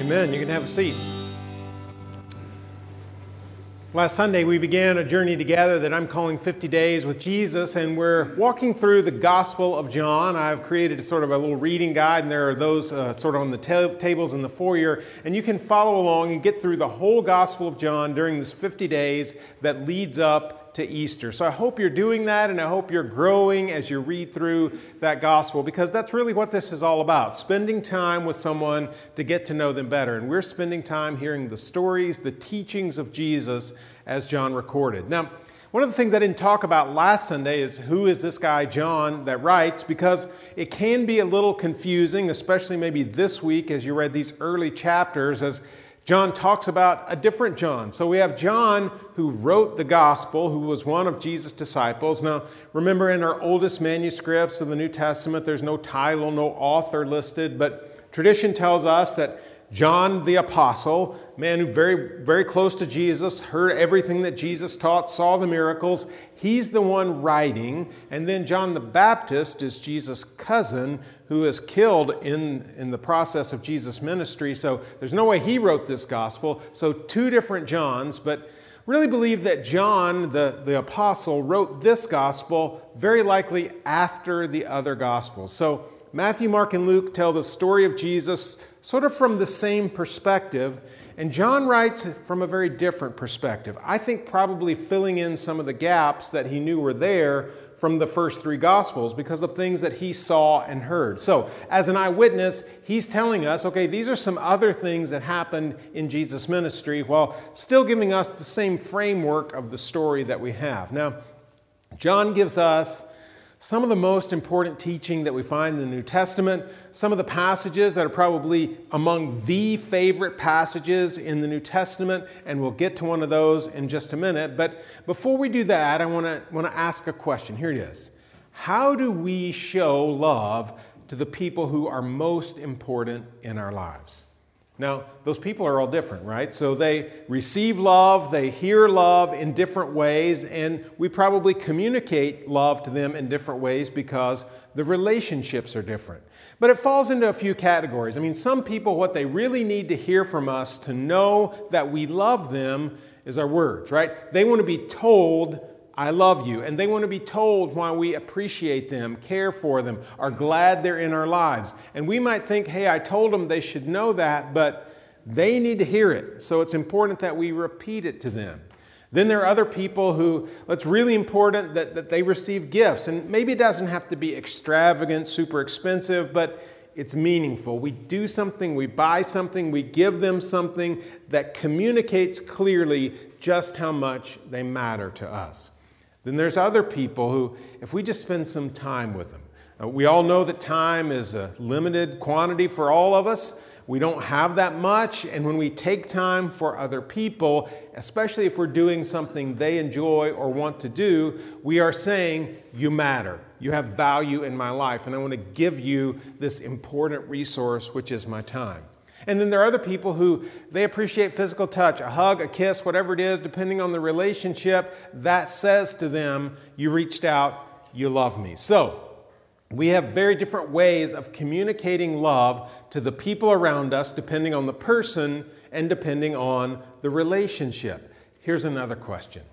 Amen. You can have a seat. Last Sunday, we began a journey together that I'm calling 50 Days with Jesus, and we're walking through the Gospel of John. I've created sort of a little reading guide, and there are those uh, sort of on the ta- tables in the foyer, and you can follow along and get through the whole Gospel of John during this 50 days that leads up to Easter. So I hope you're doing that and I hope you're growing as you read through that gospel because that's really what this is all about spending time with someone to get to know them better. And we're spending time hearing the stories, the teachings of Jesus as John recorded. Now, one of the things I didn't talk about last Sunday is who is this guy, John, that writes, because it can be a little confusing, especially maybe this week as you read these early chapters, as John talks about a different John. So we have John who wrote the gospel, who was one of Jesus' disciples. Now, remember in our oldest manuscripts of the New Testament, there's no title, no author listed, but tradition tells us that John the Apostle, man who very, very close to Jesus, heard everything that Jesus taught, saw the miracles. He's the one writing. And then John the Baptist is Jesus' cousin who is killed in, in the process of Jesus' ministry. So there's no way he wrote this gospel. So two different Johns, but really believe that John, the, the apostle, wrote this gospel very likely after the other gospels. So Matthew, Mark, and Luke tell the story of Jesus sort of from the same perspective. And John writes from a very different perspective. I think probably filling in some of the gaps that he knew were there from the first three Gospels because of things that he saw and heard. So, as an eyewitness, he's telling us, okay, these are some other things that happened in Jesus' ministry while still giving us the same framework of the story that we have. Now, John gives us some of the most important teaching that we find in the New Testament, some of the passages that are probably among the favorite passages in the New Testament, and we'll get to one of those in just a minute. But before we do that, I want to want to ask a question. Here it is. How do we show love to the people who are most important in our lives? Now, those people are all different, right? So they receive love, they hear love in different ways, and we probably communicate love to them in different ways because the relationships are different. But it falls into a few categories. I mean, some people, what they really need to hear from us to know that we love them is our words, right? They want to be told I love you. And they want to be told why we appreciate them, care for them, are glad they're in our lives. And we might think, hey, I told them they should know that, but they need to hear it. So it's important that we repeat it to them. Then there are other people who, it's really important that, that they receive gifts. And maybe it doesn't have to be extravagant, super expensive, but it's meaningful. We do something, we buy something, we give them something that communicates clearly just how much they matter to us. Then there's other people who, if we just spend some time with them, uh, we all know that time is a limited quantity for all of us. We don't have that much, and when we take time for other people, especially if we're doing something they enjoy or want to do, we are saying, You matter. You have value in my life, and I want to give you this important resource, which is my time. And then there are other people who they appreciate physical touch, a hug, a kiss, whatever it is, depending on the relationship, that says to them, You reached out, you love me. So, we have very different ways of communicating love to the people around us, depending on the person and depending on the relationship. Here's another question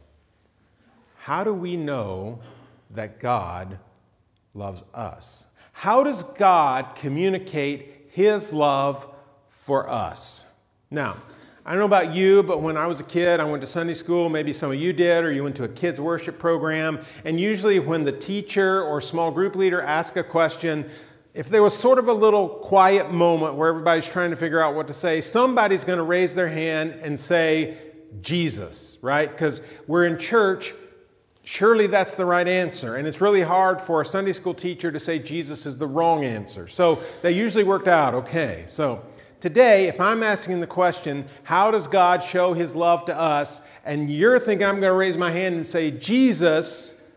How do we know that God loves us? How does God communicate His love for us. Now, I don't know about you, but when I was a kid, I went to Sunday school. Maybe some of you did, or you went to a kids' worship program. And usually, when the teacher or small group leader asked a question, if there was sort of a little quiet moment where everybody's trying to figure out what to say, somebody's going to raise their hand and say, Jesus, right? Because we're in church. Surely that's the right answer. And it's really hard for a Sunday school teacher to say Jesus is the wrong answer. So they usually worked out okay. So Today, if I'm asking the question, how does God show his love to us? And you're thinking I'm going to raise my hand and say, Jesus,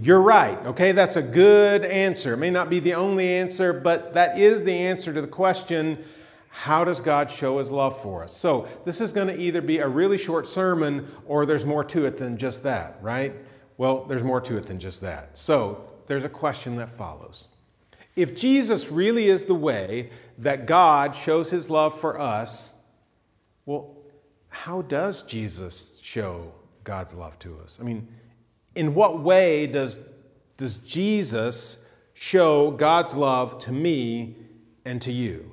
you're right. Okay, that's a good answer. It may not be the only answer, but that is the answer to the question, how does God show his love for us? So, this is going to either be a really short sermon or there's more to it than just that, right? Well, there's more to it than just that. So, there's a question that follows. If Jesus really is the way that God shows his love for us, well, how does Jesus show God's love to us? I mean, in what way does, does Jesus show God's love to me and to you?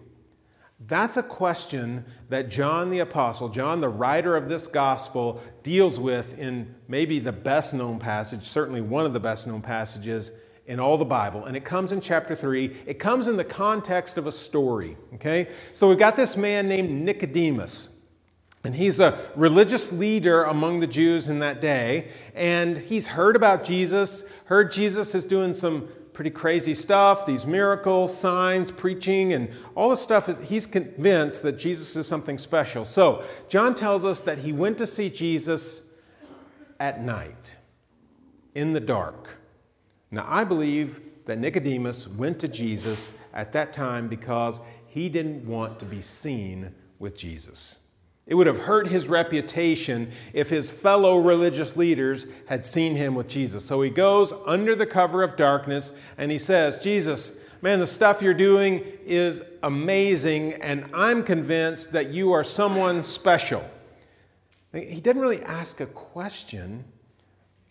That's a question that John the Apostle, John, the writer of this gospel, deals with in maybe the best known passage, certainly one of the best known passages in all the Bible. And it comes in chapter 3. It comes in the context of a story, okay? So we've got this man named Nicodemus. And he's a religious leader among the Jews in that day. And he's heard about Jesus, heard Jesus is doing some pretty crazy stuff, these miracles, signs, preaching, and all this stuff. Is, he's convinced that Jesus is something special. So, John tells us that he went to see Jesus at night, in the dark. Now, I believe that Nicodemus went to Jesus at that time because he didn't want to be seen with Jesus. It would have hurt his reputation if his fellow religious leaders had seen him with Jesus. So he goes under the cover of darkness and he says, Jesus, man, the stuff you're doing is amazing, and I'm convinced that you are someone special. He didn't really ask a question,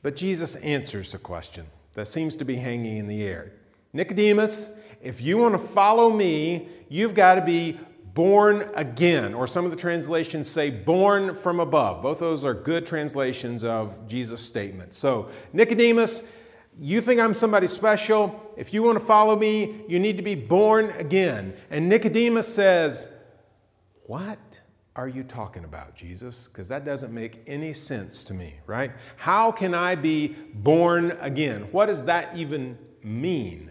but Jesus answers the question that seems to be hanging in the air. Nicodemus, if you want to follow me, you've got to be born again, or some of the translations say born from above. Both those are good translations of Jesus' statement. So, Nicodemus, you think I'm somebody special. If you want to follow me, you need to be born again. And Nicodemus says, What are you talking about, Jesus? Because that doesn't make any sense to me, right? How can I be born again? What does that even mean?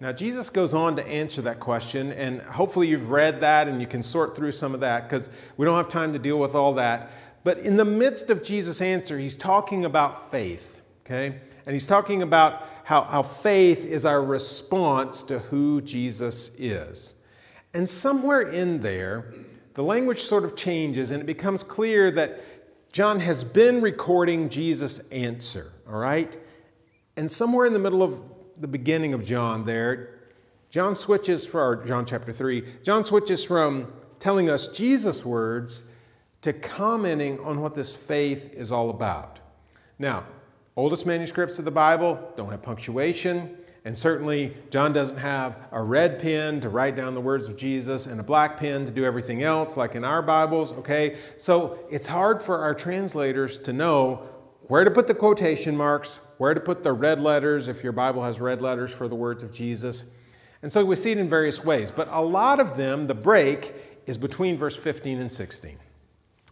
Now, Jesus goes on to answer that question, and hopefully you've read that and you can sort through some of that because we don't have time to deal with all that. But in the midst of Jesus' answer, he's talking about faith, okay? And he's talking about how, how faith is our response to who Jesus is. And somewhere in there, the language sort of changes and it becomes clear that John has been recording Jesus' answer, all right? And somewhere in the middle of the beginning of John there, John switches for John chapter 3, John switches from telling us Jesus' words to commenting on what this faith is all about. Now, oldest manuscripts of the Bible don't have punctuation, and certainly John doesn't have a red pen to write down the words of Jesus and a black pen to do everything else like in our Bibles, okay? So it's hard for our translators to know where to put the quotation marks, where to put the red letters, if your Bible has red letters for the words of Jesus. And so we see it in various ways, but a lot of them, the break is between verse 15 and 16.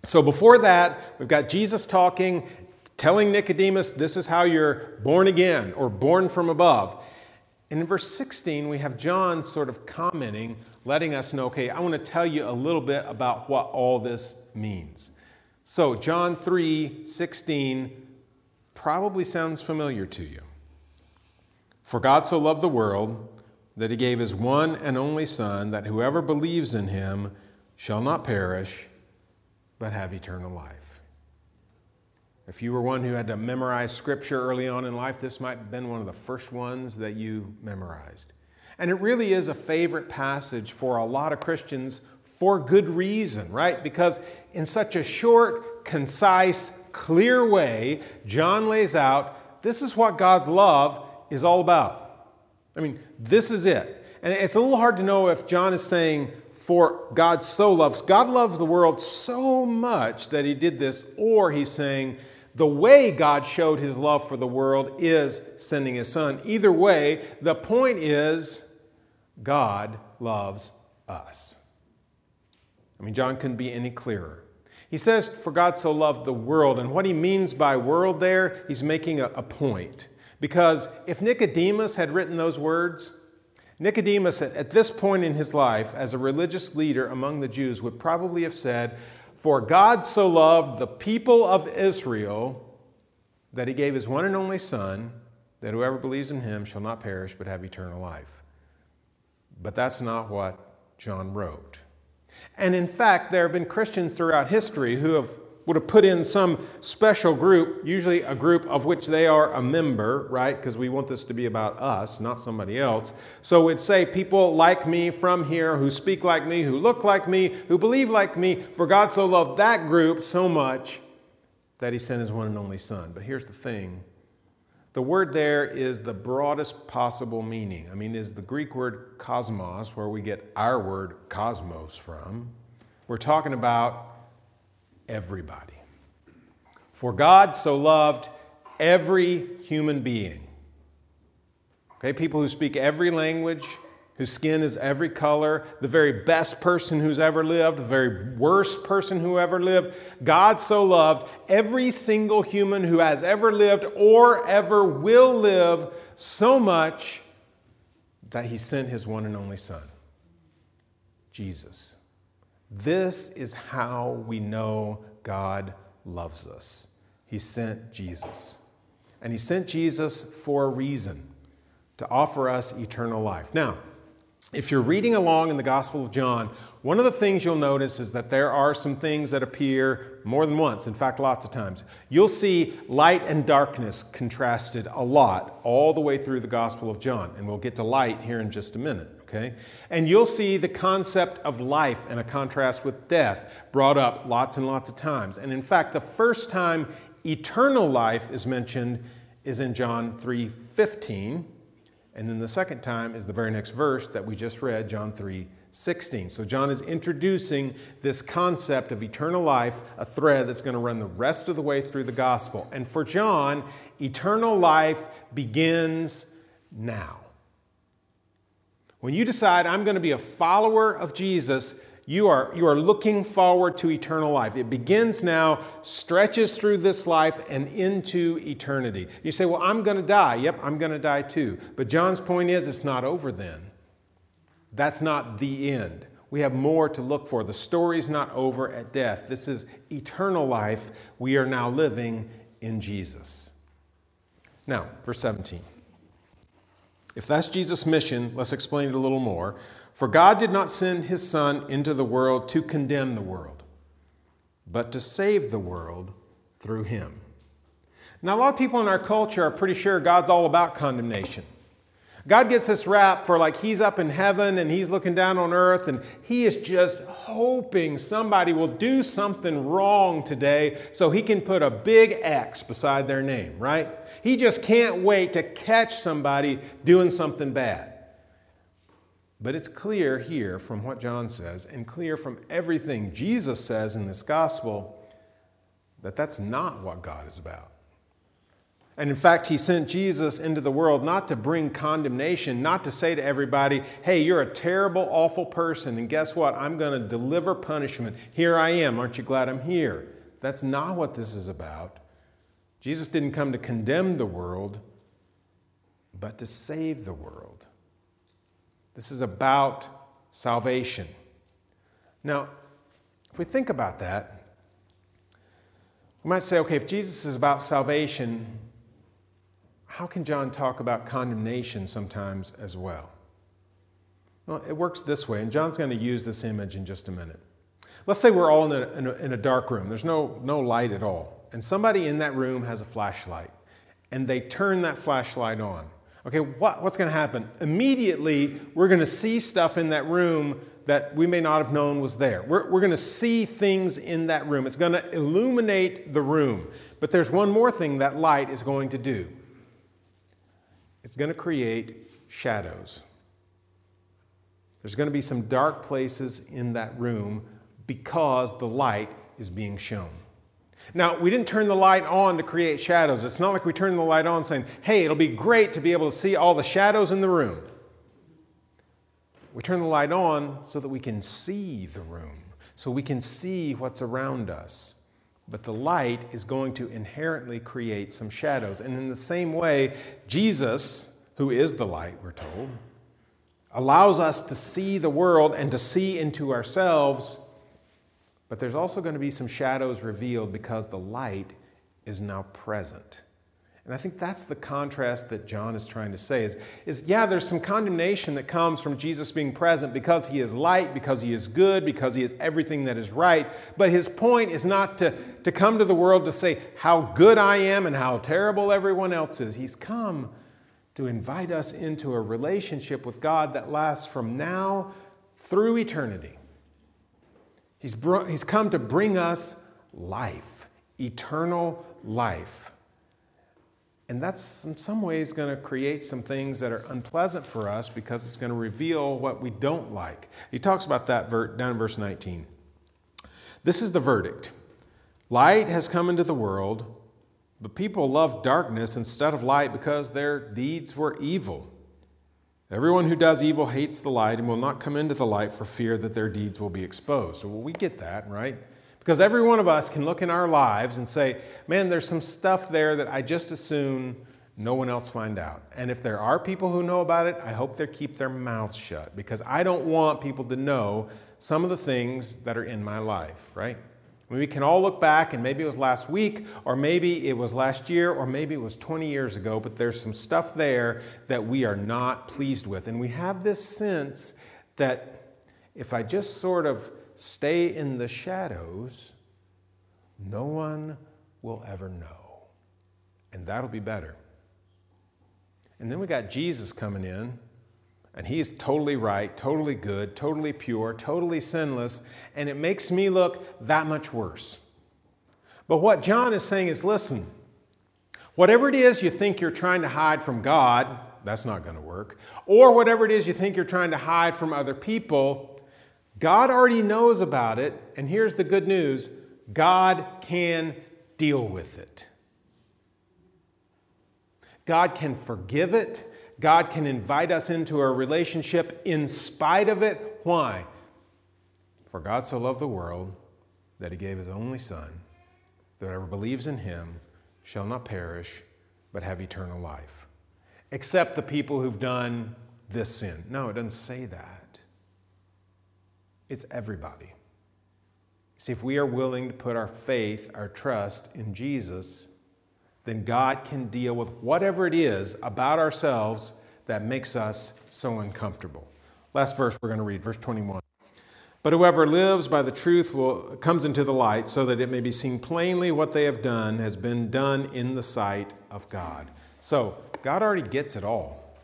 So before that, we've got Jesus talking, telling Nicodemus, this is how you're born again or born from above. And in verse 16, we have John sort of commenting, letting us know, okay, I want to tell you a little bit about what all this means. So, John 3 16 probably sounds familiar to you. For God so loved the world that he gave his one and only Son, that whoever believes in him shall not perish, but have eternal life. If you were one who had to memorize scripture early on in life, this might have been one of the first ones that you memorized. And it really is a favorite passage for a lot of Christians for good reason, right? Because in such a short, concise, clear way, John lays out this is what God's love is all about. I mean, this is it. And it's a little hard to know if John is saying, for God so loves, God loves the world so much that he did this, or he's saying, the way God showed his love for the world is sending his son. Either way, the point is God loves us. I mean, John couldn't be any clearer. He says, For God so loved the world. And what he means by world there, he's making a, a point. Because if Nicodemus had written those words, Nicodemus, at this point in his life, as a religious leader among the Jews, would probably have said, For God so loved the people of Israel that he gave his one and only Son, that whoever believes in him shall not perish but have eternal life. But that's not what John wrote. And in fact, there have been Christians throughout history who have would have put in some special group, usually a group of which they are a member, right? Because we want this to be about us, not somebody else. So it'd say people like me from here, who speak like me, who look like me, who believe like me, for God so loved that group so much that he sent his one and only Son. But here's the thing the word there is the broadest possible meaning. I mean, is the Greek word cosmos, where we get our word cosmos from. We're talking about everybody. For God so loved every human being. Okay, people who speak every language, whose skin is every color, the very best person who's ever lived, the very worst person who ever lived. God so loved every single human who has ever lived or ever will live so much that he sent his one and only Son, Jesus. This is how we know God loves us. He sent Jesus. And He sent Jesus for a reason to offer us eternal life. Now, if you're reading along in the Gospel of John, one of the things you'll notice is that there are some things that appear more than once, in fact, lots of times. You'll see light and darkness contrasted a lot all the way through the Gospel of John, and we'll get to light here in just a minute okay? And you'll see the concept of life and a contrast with death brought up lots and lots of times. And in fact, the first time eternal life is mentioned is in John 3:15, and then the second time is the very next verse that we just read, John 3:16. So John is introducing this concept of eternal life, a thread that's going to run the rest of the way through the gospel. And for John, eternal life begins now. When you decide, I'm going to be a follower of Jesus, you are, you are looking forward to eternal life. It begins now, stretches through this life, and into eternity. You say, Well, I'm going to die. Yep, I'm going to die too. But John's point is, it's not over then. That's not the end. We have more to look for. The story's not over at death. This is eternal life we are now living in Jesus. Now, verse 17. If that's Jesus' mission, let's explain it a little more. For God did not send his Son into the world to condemn the world, but to save the world through him. Now, a lot of people in our culture are pretty sure God's all about condemnation. God gets this rap for like he's up in heaven and he's looking down on earth and he is just hoping somebody will do something wrong today so he can put a big X beside their name, right? He just can't wait to catch somebody doing something bad. But it's clear here from what John says and clear from everything Jesus says in this gospel that that's not what God is about. And in fact, he sent Jesus into the world not to bring condemnation, not to say to everybody, hey, you're a terrible, awful person, and guess what? I'm going to deliver punishment. Here I am. Aren't you glad I'm here? That's not what this is about. Jesus didn't come to condemn the world, but to save the world. This is about salvation. Now, if we think about that, we might say, okay, if Jesus is about salvation, how can John talk about condemnation sometimes as well? Well, it works this way, and John's going to use this image in just a minute. Let's say we're all in a, in a, in a dark room, there's no, no light at all, and somebody in that room has a flashlight, and they turn that flashlight on. Okay, what, what's going to happen? Immediately, we're going to see stuff in that room that we may not have known was there. We're, we're going to see things in that room. It's going to illuminate the room. But there's one more thing that light is going to do it's going to create shadows. There's going to be some dark places in that room because the light is being shown. Now, we didn't turn the light on to create shadows. It's not like we turned the light on saying, hey, it'll be great to be able to see all the shadows in the room. We turn the light on so that we can see the room, so we can see what's around us. But the light is going to inherently create some shadows. And in the same way, Jesus, who is the light, we're told, allows us to see the world and to see into ourselves. But there's also going to be some shadows revealed because the light is now present. And I think that's the contrast that John is trying to say is, is yeah, there's some condemnation that comes from Jesus being present because he is light, because he is good, because he is everything that is right. But his point is not to, to come to the world to say how good I am and how terrible everyone else is. He's come to invite us into a relationship with God that lasts from now through eternity. He's, br- he's come to bring us life, eternal life. And that's in some ways going to create some things that are unpleasant for us because it's going to reveal what we don't like. He talks about that down in verse 19. This is the verdict Light has come into the world, but people love darkness instead of light because their deeds were evil. Everyone who does evil hates the light and will not come into the light for fear that their deeds will be exposed. Well, we get that, right? Because every one of us can look in our lives and say, man, there's some stuff there that I just assume no one else find out. And if there are people who know about it, I hope they keep their mouths shut because I don't want people to know some of the things that are in my life, right? We can all look back and maybe it was last week, or maybe it was last year, or maybe it was 20 years ago, but there's some stuff there that we are not pleased with. And we have this sense that if I just sort of stay in the shadows, no one will ever know. And that'll be better. And then we got Jesus coming in, and he's totally right, totally good, totally pure, totally sinless, and it makes me look that much worse. But what John is saying is listen, whatever it is you think you're trying to hide from God, that's not going to work. Or whatever it is you think you're trying to hide from other people, God already knows about it, and here's the good news God can deal with it. God can forgive it. God can invite us into a relationship in spite of it. Why? For God so loved the world that he gave his only Son, that whoever believes in him shall not perish, but have eternal life. Except the people who've done this sin. No, it doesn't say that. It's everybody. See, if we are willing to put our faith, our trust in Jesus, then God can deal with whatever it is about ourselves that makes us so uncomfortable. Last verse we're going to read, verse 21. But whoever lives by the truth will, comes into the light so that it may be seen plainly what they have done has been done in the sight of God. So, God already gets it all.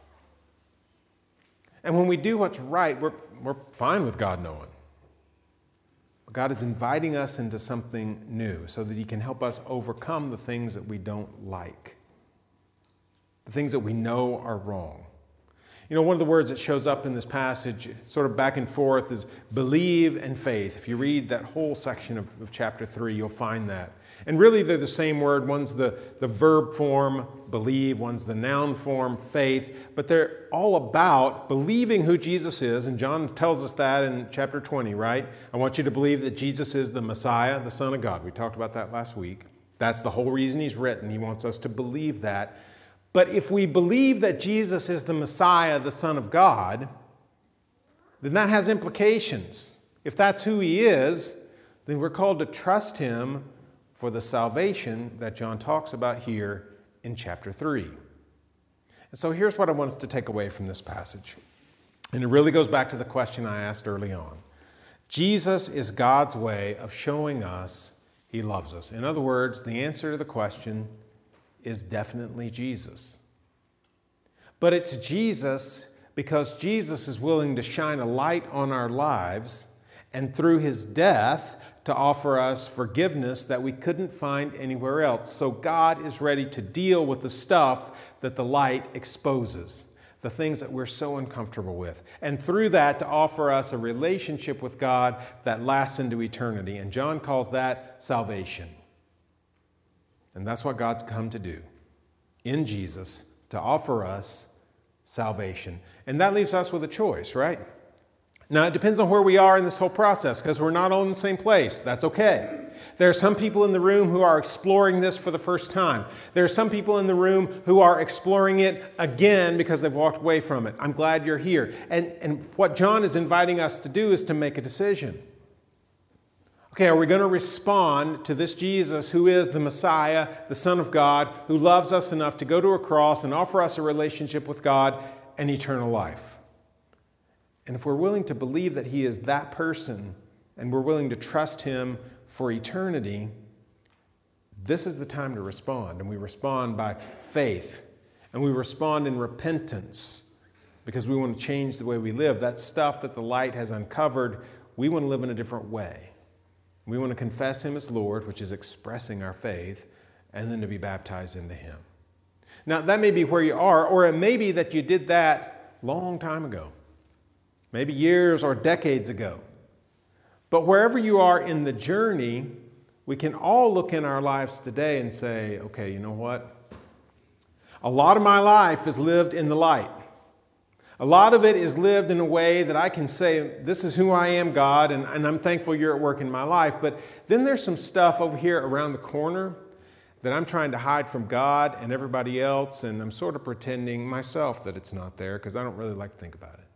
And when we do what's right, we're, we're fine with God knowing. God is inviting us into something new so that He can help us overcome the things that we don't like, the things that we know are wrong. You know, one of the words that shows up in this passage, sort of back and forth, is believe and faith. If you read that whole section of, of, chapter 3, you'll find that. And really, they're the same word. One's the, the verb form, believe, one's the noun form, faith. But they're all about believing who Jesus is. And John tells us that in chapter 20, right? I want you to believe that Jesus is the Messiah, the Son of God. We talked about that last week. That's the whole reason he's written. He wants us to believe that. But if we believe that Jesus is the Messiah, the Son of God, then that has implications. If that's who he is, then we're called to trust him for the salvation that John talks about here in chapter 3. And so here's what I want us to take away from this passage. And it really goes back to the question I asked early on. Jesus is God's way of showing us he loves us. In other words, the answer to the question is definitely Jesus. But it's Jesus because Jesus is willing to shine a light on our lives and through his death to offer us forgiveness that we couldn't find anywhere else. So God is ready to deal with the stuff that the light exposes, the things that we're so uncomfortable with. And through that, to offer us a relationship with God that lasts into eternity. And John calls that salvation. And that's what God's come to do in Jesus to offer us salvation. And that leaves us with a choice, right? Now, it depends on where we are in this whole process because we're not all in the same place. That's okay. There are some people in the room who are exploring this for the first time. There are some people in the room who are exploring it again because they've walked away from it. I'm glad you're here. And, and what John is inviting us to do is to make a decision Okay, are we going to respond to this Jesus who is the Messiah, the Son of God, who loves us enough to go to a cross and offer us a relationship with God and eternal life? And if we're willing to believe that He is that person and we're willing to trust Him for eternity, this is the time to respond. And we respond by faith and we respond in repentance because we want to change the way we live. That stuff that the light has uncovered, we want to live in a different way. We want to confess Him as Lord, which is expressing our faith, and then to be baptized into Him. Now, that may be where you are, or it may be that you did that long time ago, maybe years or decades ago. But wherever you are in the journey, we can all look in our lives today and say, okay, you know what? A lot of my life is lived in the light. A lot of it is lived in a way that I can say, This is who I am, God, and, and I'm thankful you're at work in my life. But then there's some stuff over here around the corner that I'm trying to hide from God and everybody else, and I'm sort of pretending myself that it's not there because I don't really like to think about it.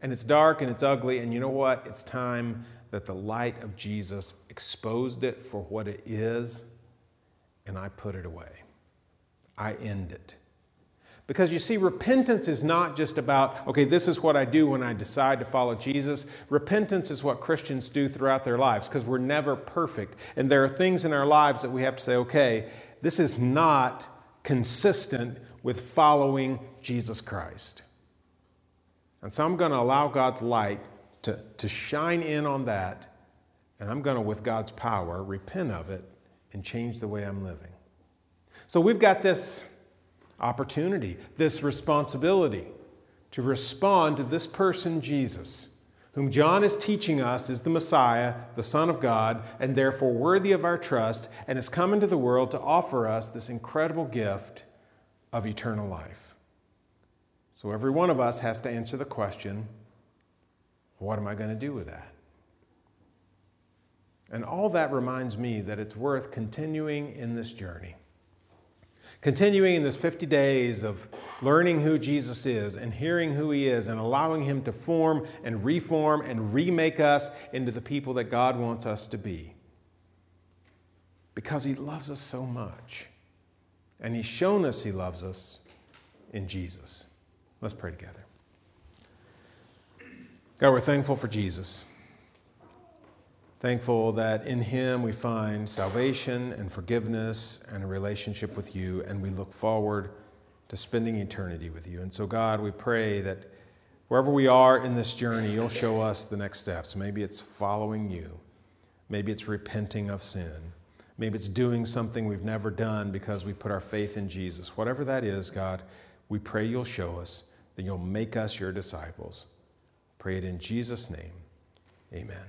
And it's dark and it's ugly, and you know what? It's time that the light of Jesus exposed it for what it is, and I put it away. I end it. Because you see, repentance is not just about, okay, this is what I do when I decide to follow Jesus. Repentance is what Christians do throughout their lives because we're never perfect. And there are things in our lives that we have to say, okay, this is not consistent with following Jesus Christ. And so I'm going to allow God's light to, to shine in on that. And I'm going to, with God's power, repent of it and change the way I'm living. So we've got this opportunity, this responsibility to respond to this person, Jesus, whom John is teaching us is the Messiah, the Son of God, and therefore worthy of our trust, and has come into the world to offer us this incredible gift of eternal life. So every one of us has to answer the question what am I going to do with that? And all that reminds me that it's worth continuing in this journey. Continuing in this 50 days of learning who Jesus is and hearing who he is and allowing him to form and reform and remake us into the people that God wants us to be. Because he loves us so much. And he's shown us he loves us in Jesus. Let's pray together. God, we're thankful for Jesus. Thankful that in Him we find salvation and forgiveness and a relationship with you, and we look forward to spending eternity with you. And so, God, we pray that wherever we are in this journey, you'll show us the next steps. Maybe it's following you, maybe it's repenting of sin, maybe it's doing something we've never done because we put our faith in Jesus. Whatever that is, God, we pray you'll show us, that you'll make us your disciples. Pray it in Jesus' name. Amen.